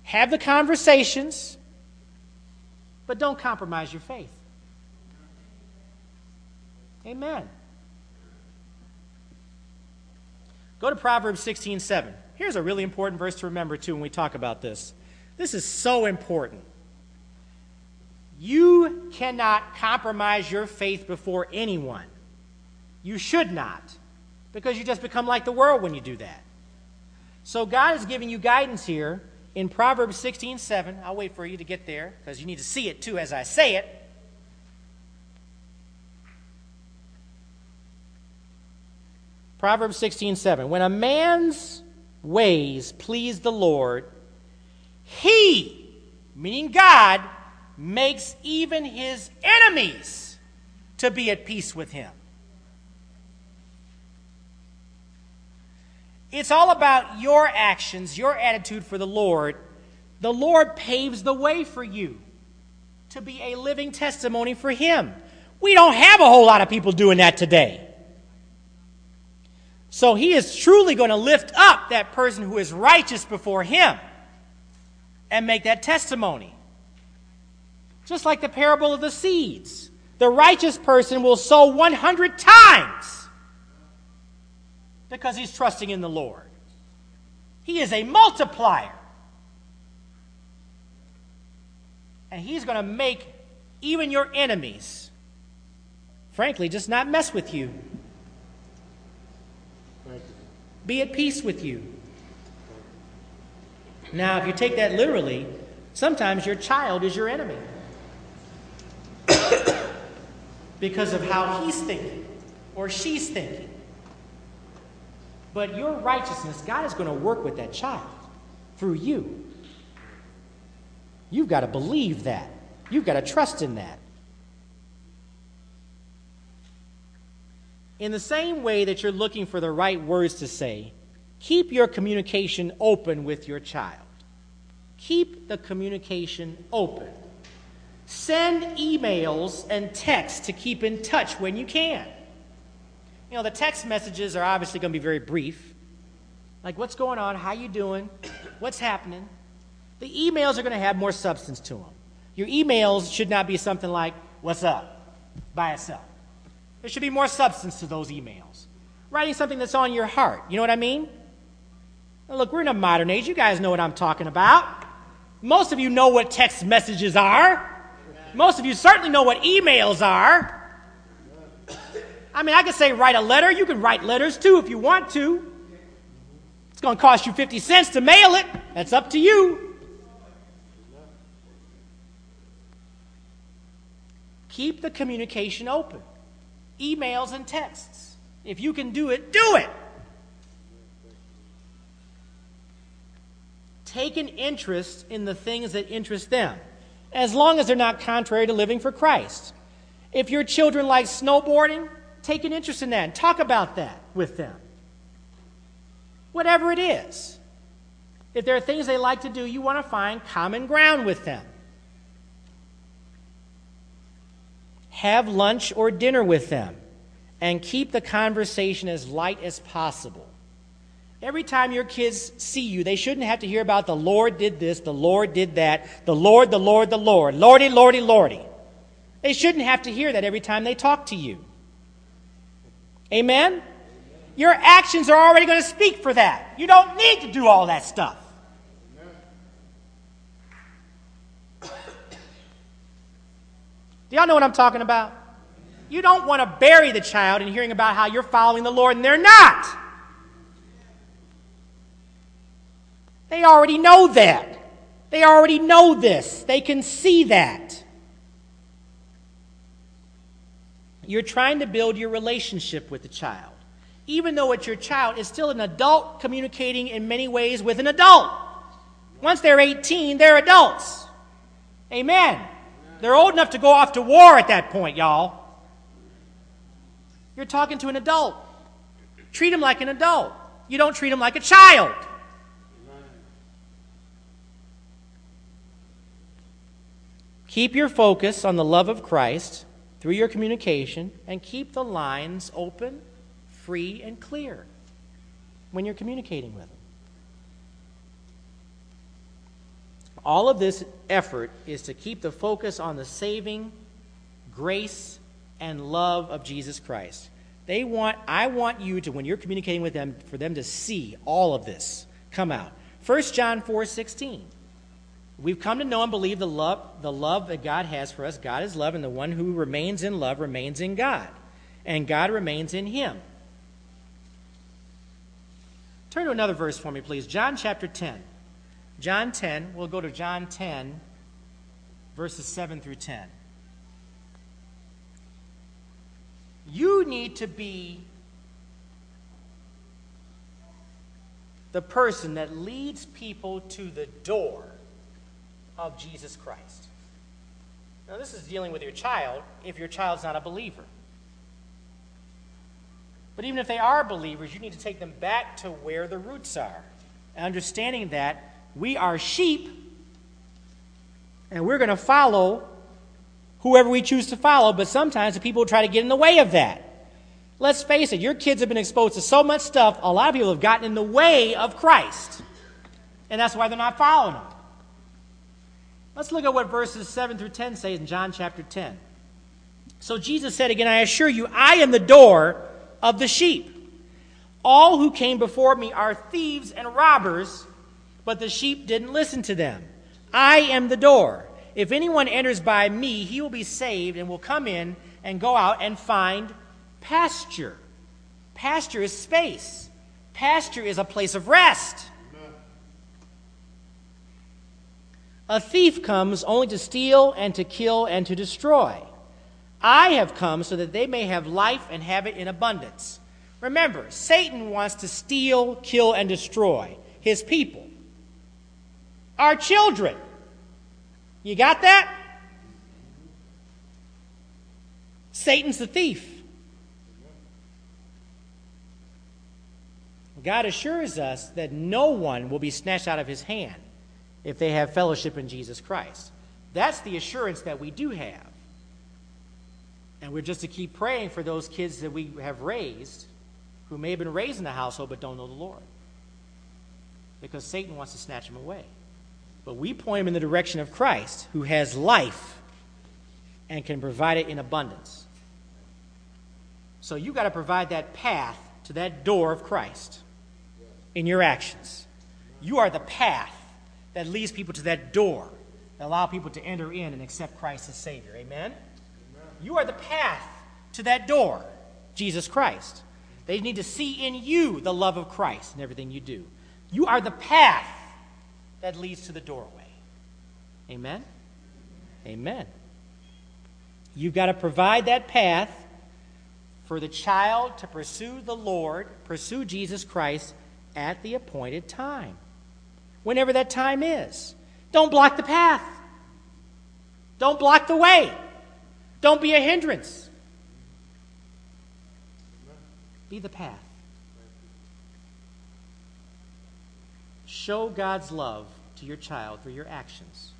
Have the conversations. But don't compromise your faith. Amen. Go to Proverbs 16 7. Here's a really important verse to remember, too, when we talk about this. This is so important. You cannot compromise your faith before anyone. You should not, because you just become like the world when you do that. So God is giving you guidance here in Proverbs 16 7. I'll wait for you to get there, because you need to see it too as I say it. Proverbs 16 7. When a man's ways please the Lord, he, meaning God, makes even his enemies to be at peace with him. It's all about your actions, your attitude for the Lord. The Lord paves the way for you to be a living testimony for Him. We don't have a whole lot of people doing that today. So He is truly going to lift up that person who is righteous before Him and make that testimony. Just like the parable of the seeds. The righteous person will sow 100 times because he's trusting in the Lord. He is a multiplier. And he's going to make even your enemies, frankly, just not mess with you. Be at peace with you. Now, if you take that literally, sometimes your child is your enemy because of how he's thinking or she's thinking. But your righteousness, God is going to work with that child through you. You've got to believe that. You've got to trust in that. In the same way that you're looking for the right words to say, keep your communication open with your child. Keep the communication open. Send emails and texts to keep in touch when you can. You know, the text messages are obviously going to be very brief. Like, what's going on? How you doing? What's happening? The emails are going to have more substance to them. Your emails should not be something like, what's up, by itself. There should be more substance to those emails. Writing something that's on your heart. You know what I mean? Now, look, we're in a modern age. You guys know what I'm talking about. Most of you know what text messages are. Most of you certainly know what emails are. I mean, I could say write a letter. You can write letters too if you want to. It's going to cost you 50 cents to mail it. That's up to you. Keep the communication open emails and texts. If you can do it, do it. take an interest in the things that interest them, as long as they're not contrary to living for Christ. If your children like snowboarding, take an interest in that and talk about that with them. Whatever it is. If there are things they like to do, you want to find common ground with them. Have lunch or dinner with them and keep the conversation as light as possible. Every time your kids see you, they shouldn't have to hear about the Lord did this, the Lord did that, the Lord, the Lord, the Lord, Lordy, Lordy, Lordy. They shouldn't have to hear that every time they talk to you. Amen? Your actions are already going to speak for that. You don't need to do all that stuff. Do y'all know what I'm talking about? You don't want to bury the child in hearing about how you're following the Lord and they're not. They already know that. They already know this. They can see that. You're trying to build your relationship with the child. Even though it's your child, it's still an adult communicating in many ways with an adult. Once they're 18, they're adults. Amen. They're old enough to go off to war at that point, y'all. You're talking to an adult. Treat him like an adult. You don't treat him like a child. Keep your focus on the love of Christ through your communication and keep the lines open, free, and clear when you're communicating with them. All of this effort is to keep the focus on the saving grace and love of Jesus Christ. They want I want you to when you're communicating with them for them to see all of this come out. 1 John 4:16. We've come to know and believe the love the love that God has for us. God is love and the one who remains in love remains in God and God remains in him. Turn to another verse for me please. John chapter 10. John 10, we'll go to John 10, verses 7 through 10. You need to be the person that leads people to the door of Jesus Christ. Now, this is dealing with your child if your child's not a believer. But even if they are believers, you need to take them back to where the roots are. understanding that we are sheep, and we're going to follow whoever we choose to follow, but sometimes the people try to get in the way of that. Let's face it, your kids have been exposed to so much stuff, a lot of people have gotten in the way of Christ. And that's why they're not following him. Let's look at what verses 7 through 10 say in John chapter 10. So Jesus said again, I assure you, I am the door of the sheep. All who came before me are thieves and robbers but the sheep didn't listen to them. I am the door. If anyone enters by me, he will be saved and will come in and go out and find pasture. Pasture is space, pasture is a place of rest. A thief comes only to steal and to kill and to destroy. I have come so that they may have life and have it in abundance. Remember, Satan wants to steal, kill, and destroy his people our children. You got that? Satan's the thief. God assures us that no one will be snatched out of his hand if they have fellowship in Jesus Christ. That's the assurance that we do have. And we're just to keep praying for those kids that we have raised who may have been raised in the household but don't know the Lord. Because Satan wants to snatch them away. But we point them in the direction of Christ, who has life and can provide it in abundance. So you got to provide that path to that door of Christ in your actions. You are the path that leads people to that door, that allow people to enter in and accept Christ as Savior. Amen? Amen? You are the path to that door, Jesus Christ. They need to see in you the love of Christ in everything you do. You are the path that leads to the doorway. Amen? Amen. You've got to provide that path for the child to pursue the Lord, pursue Jesus Christ at the appointed time. Whenever that time is. Don't block the path. Don't block the way. Don't be a hindrance. Be the path. Show God's love to your child through your actions,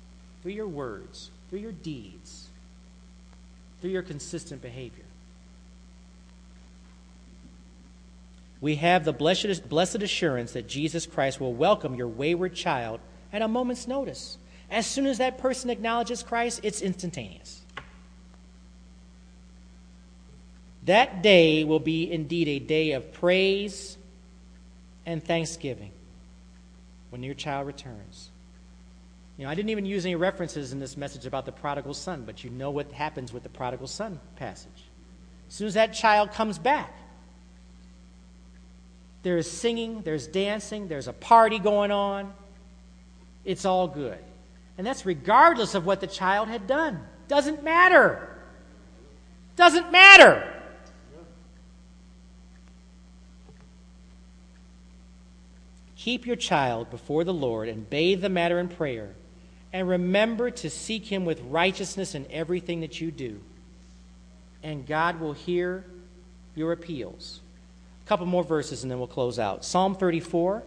through your words, through your deeds, through your consistent behavior. We have the blessed, blessed assurance that Jesus Christ will welcome your wayward child at a moment's notice. As soon as that person acknowledges Christ, it's instantaneous. That day will be indeed a day of praise and thanksgiving when your child returns. You know, I didn't even use any references in this message about the prodigal son, but you know what happens with the prodigal son passage. As soon as that child comes back, there is singing, there's dancing, there's a party going on. It's all good. And that's regardless of what the child had done. Doesn't matter. Doesn't matter. Keep your child before the Lord and bathe the matter in prayer. And remember to seek him with righteousness in everything that you do. And God will hear your appeals. A couple more verses and then we'll close out. Psalm 34.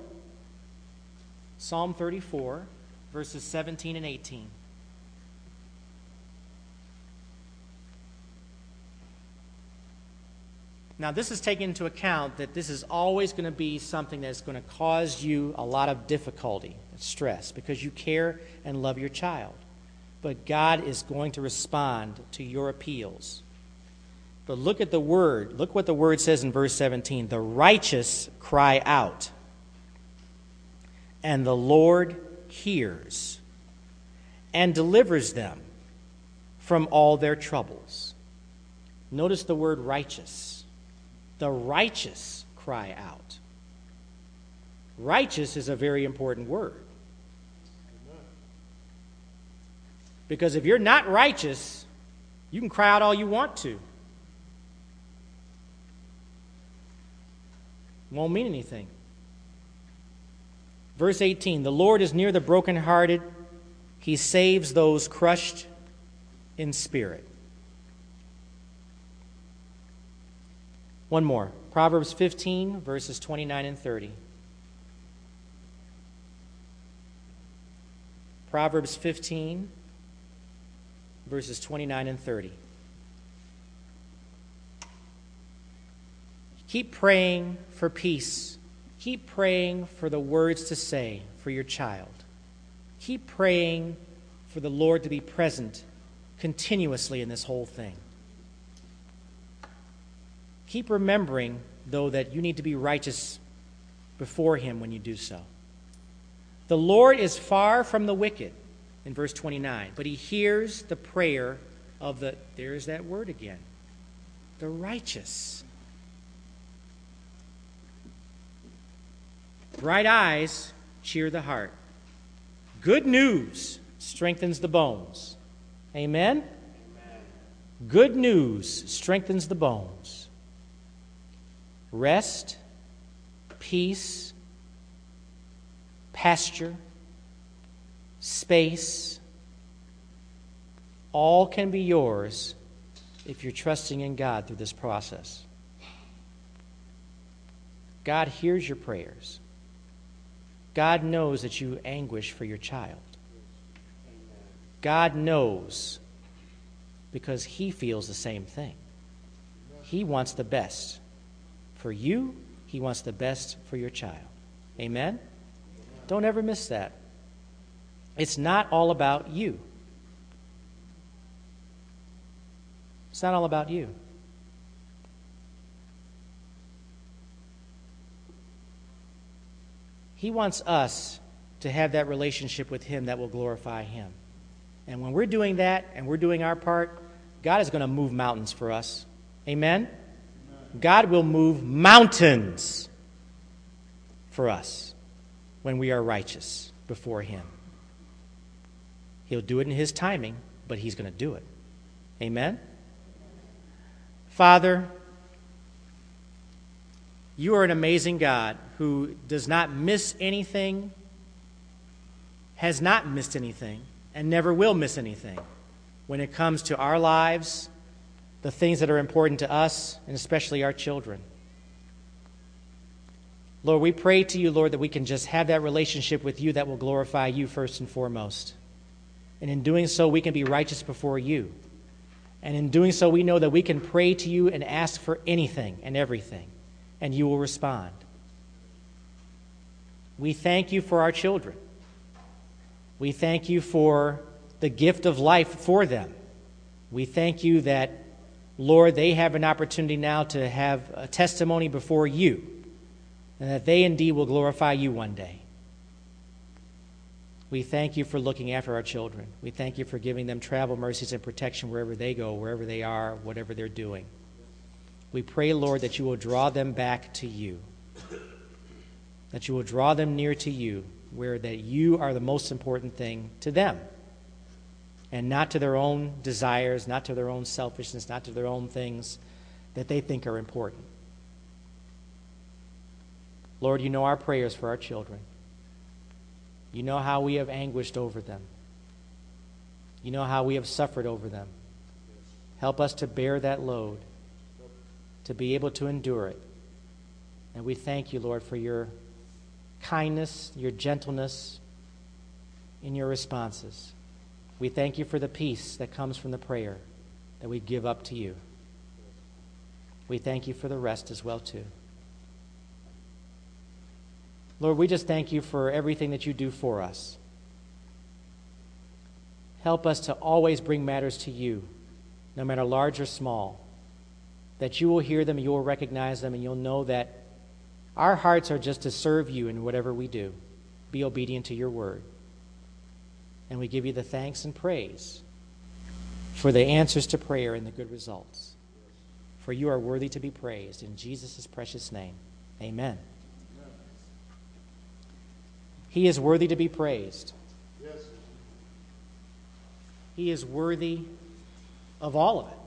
Psalm 34, verses 17 and 18. Now, this is taken into account that this is always going to be something that's going to cause you a lot of difficulty, and stress, because you care and love your child. But God is going to respond to your appeals. But look at the word. Look what the word says in verse 17. The righteous cry out, and the Lord hears and delivers them from all their troubles. Notice the word righteous the righteous cry out. Righteous is a very important word. Because if you're not righteous, you can cry out all you want to. Won't mean anything. Verse 18 The Lord is near the brokenhearted, He saves those crushed in spirit. One more Proverbs 15, verses 29 and 30. Proverbs 15, verses 29 and 30. Keep praying for peace. Keep praying for the words to say for your child. Keep praying for the Lord to be present continuously in this whole thing. Keep remembering, though, that you need to be righteous before Him when you do so. The Lord is far from the wicked, in verse 29, but He hears the prayer of the, there's that word again, the righteous. Bright eyes cheer the heart. Good news strengthens the bones. Amen? Amen? Good news strengthens the bones rest, peace, pasture, space, all can be yours if you're trusting in God through this process. God hears your prayers. God knows that you anguish for your child. God knows because He feels the same thing. He wants the best for you, He wants the best for your child. Amen? Don't ever miss that. It's not all about you. It's not all about you. He wants us to have that relationship with Him that will glorify Him. And when we're doing that and we're doing our part, God is going to move mountains for us. Amen? God will move mountains for us when we are righteous before Him. He'll do it in His timing, but He's going to do it. Amen? Father, you are an amazing God who does not miss anything has not missed anything and never will miss anything when it comes to our lives, the things that are important to us, and especially our children. Lord, we pray to you, Lord, that we can just have that relationship with you that will glorify you first and foremost. And in doing so, we can be righteous before you. And in doing so, we know that we can pray to you and ask for anything and everything, and you will respond. We thank you for our children. We thank you for the gift of life for them. We thank you that, Lord, they have an opportunity now to have a testimony before you and that they indeed will glorify you one day. We thank you for looking after our children. We thank you for giving them travel mercies and protection wherever they go, wherever they are, whatever they're doing. We pray, Lord, that you will draw them back to you, that you will draw them near to you, where that you are the most important thing to them, and not to their own desires, not to their own selfishness, not to their own things that they think are important. Lord, you know our prayers for our children. You know how we have anguished over them. You know how we have suffered over them. Help us to bear that load, to be able to endure it. And we thank you, Lord, for your kindness, your gentleness in your responses. We thank you for the peace that comes from the prayer that we give up to you. We thank you for the rest as well, too. Lord, we just thank you for everything that you do for us. Help us to always bring matters to you, no matter large or small, that you will hear them, you will recognize them, and you'll know that our hearts are just to serve you in whatever we do. Be obedient to your word. And we give you the thanks and praise for the answers to prayer and the good results. For you are worthy to be praised. In Jesus' precious name, amen. He is worthy to be praised. Yes. He is worthy of all of it.